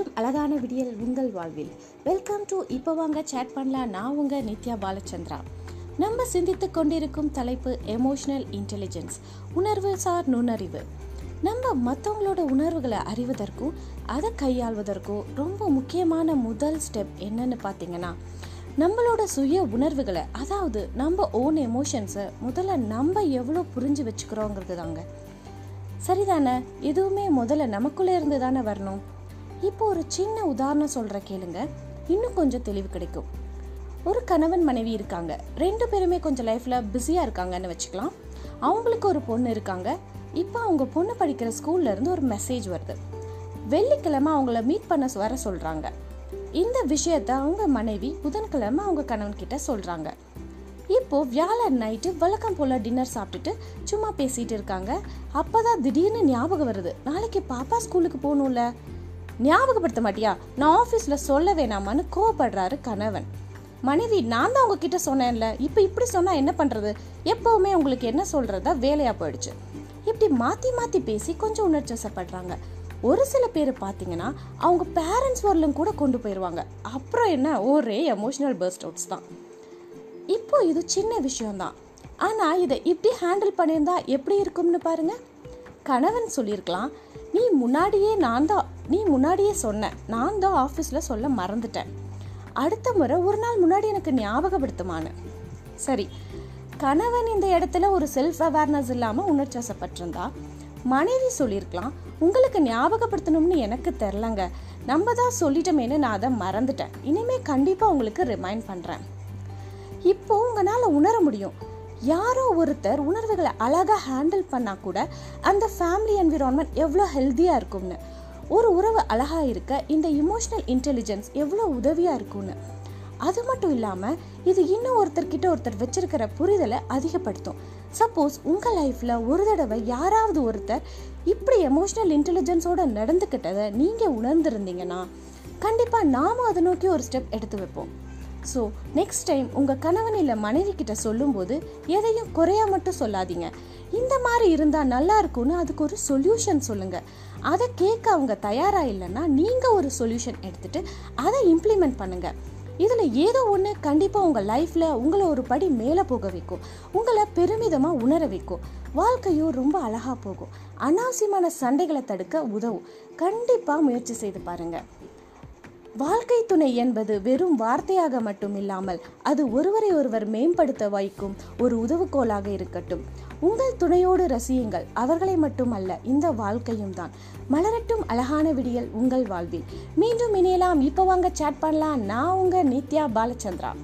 மற்றும் அழகான விடியல் உங்கள் வாழ்வில். வெல்கம் டு இப்போ வாங்க சேட் பண்ணலாம். நான் உங்கள் நித்யா பாலச்சந்திரா. நம்ம சிந்தித்து கொண்டிருக்கும் தலைப்பு எமோஷனல் இன்டெலிஜென்ஸ் உணர்வு சார் நுண்ணறிவு. நம்ம மற்றவங்களோட உணர்வுகளை அறிவதற்கும் அதை கையாள்வதற்கும் ரொம்ப முக்கியமான முதல் ஸ்டெப் என்னன்னு பார்த்தீங்கன்னா நம்மளோட சுய உணர்வுகளை அதாவது நம்ம ஓன் எமோஷன்ஸை முதல்ல நம்ம எவ்வளோ புரிஞ்சு வச்சுக்கிறோங்கிறது தாங்க. சரிதானே? எதுவுமே முதல்ல நமக்குள்ளே இருந்து தானே வரணும்? இப்போ ஒரு சின்ன உதாரணம் சொல்கிற கேளுங்க. இன்னும் கொஞ்சம் தெளிவு கிடைக்கும். ஒரு கணவன் மனைவி இருக்காங்க. ரெண்டு பேருமே கொஞ்சம் லைஃப்பில் பிஸியாக இருக்காங்கன்னு வச்சுக்கலாம். அவங்களுக்கு ஒரு பொண்ணு இருக்காங்க. இப்போ அவங்க பொண்ணு படிக்கிற ஸ்கூல்லேருந்து ஒரு மெசேஜ் வருது. வெள்ளிக்கிழமை அவங்கள மீட் பண்ண வர சொல்கிறாங்க இந்த விஷயத்த அவங்க மனைவி புதன்கிழமை அவங்க கணவன்கிட்ட சொல்கிறாங்க இப்போ வியாழன் நைட்டு வழக்கம் போல் டின்னர் சாப்பிட்டுட்டு சும்மா பேசிகிட்டு இருக்காங்க. அப்பதான் திடீர்னு ஞாபகம் வருது. நாளைக்கு பாப்பா ஸ்கூலுக்கு போகணும்ல. ஞாபகப்படுத்த மாட்டியா நான் ஆஃபீஸில் சொல்ல வேணாமான்னு கோவப்படுறாரு கணவன். மனைவி நான் தான் உங்ககிட்ட சொன்னேன்ல இப்போ இப்படி சொன்னால் என்ன பண்ணுறது எப்போவுமே உங்களுக்கு என்ன சொல்கிறதா வேலையாக போயிடுச்சு. இப்படி மாற்றி மாற்றி பேசி கொஞ்சம் உணர்ச்சசப்படுறாங்க ஒரு சில பேர் பார்த்தீங்கன்னா அவங்க பேரண்ட்ஸ் வரலும் கூட கொண்டு போயிடுவாங்க அப்புறம் என்ன? ஒரே எமோஷனல் பர்ஸ்ட் அவுட்ஸ் தான். இப்போ இது சின்ன விஷயம்தான். ஆனால் இதை இப்படி ஹேண்டில் பண்ணியிருந்தா எப்படி இருக்கும்னு பாருங்கள் கணவன் சொல்லியிருக்கலாம் நீ முன்னாடியே நான் தான் நீ முன்னாடியே சொன்ன நான் தான் ஆஃபீஸில் சொல்ல மறந்துட்டேன். அடுத்த முறை ஒரு நாள் முன்னாடி எனக்கு ஞாபகப்படுத்துமான்னு. சரி கணவன் இந்த இடத்துல ஒரு செல்ஃப் அவேர்னஸ் இல்லாமல் உணர்ச்சசப்பட்டிருந்தா மனைவி சொல்லியிருக்கலாம் உங்களுக்கு ஞாபகப்படுத்தணும்னு எனக்கு தெரிலங்க நம்ம தான் சொல்லிட்டோமேனு நான் அதை மறந்துட்டேன். இனிமேல் கண்டிப்பாக உங்களுக்கு ரிமைண்ட் பண்ணுறேன் இப்போ உங்களால் உணர முடியும் யாரோ ஒருத்தர் உணர்வுகளை அழகாக ஹேண்டில் பண்ணால் கூட அந்த ஃபேமிலி என்விரான்மெண்ட் எவ்வளோ ஹெல்த்தியாக இருக்கும்னு ஒரு உறவு அழகாக இருக்க இந்த இமோஷனல் இன்டெலிஜென்ஸ் எவ்வளோ உதவியாக இருக்கும்னு. அது மட்டும் இல்லாமல் இது இன்னும் ஒருத்தர்கிட்ட ஒருத்தர் வச்சிருக்கிற புரிதலை அதிகப்படுத்தும். சப்போஸ் உங்கள் லைஃப்பில் ஒரு தடவை யாராவது ஒருத்தர் இப்படி எமோஷ்னல் இன்டெலிஜென்ஸோடு நடந்துக்கிட்டதை நீங்கள் உணர்ந்திருந்தீங்கன்னா கண்டிப்பாக நாம அதை நோக்கி ஒரு ஸ்டெப் எடுத்து வைப்போம். ஸோ நெக்ஸ்ட் டைம் உங்கள் கணவன் இல்லை மனைவி கிட்ட சொல்லும்போது எதையும் குறையா மட்டும் சொல்லாதீங்க. இந்த மாதிரி இருந்தால் நல்லா இருக்கும்னு அதுக்கு ஒரு சொல்யூஷன் சொல்லுங்கள் அதை கேட்க அவங்க தயாராக இல்லைன்னா நீங்கள் ஒரு சொல்யூஷன் எடுத்துட்டு அதை இம்ப்ளிமெண்ட் பண்ணுங்கள் இதில் ஏதோ ஒன்று கண்டிப்பாக உங்கள் லைஃப்பில் உங்களை ஒரு படி மேலே போக வைக்கும். உங்களை பெருமிதமாக உணர வைக்கும். வாழ்க்கையும் ரொம்ப அழகாக போகும். அனாவசியமான சண்டைகளை தடுக்க உதவும். கண்டிப்பாக முயற்சி செய்து பாருங்கள் வாழ்க்கை துணை என்பது வெறும் வார்த்தையாக மட்டும் இல்லாமல் அது ஒருவரை ஒருவர் மேம்படுத்த வைக்கும் ஒரு உதவுகோலாக இருக்கட்டும். உங்கள் துணையோடு ரசியுங்கள். அவர்களை மட்டுமல்ல இந்த வாழ்க்கையும் தான். மலரட்டும் அழகான விடியல் உங்கள் வாழ்வில். மீண்டும் இணையலாம். இப்போ வாங்க சேட் பண்ணலாம். நான் உங்கள் நித்யா பாலச்சந்திரா.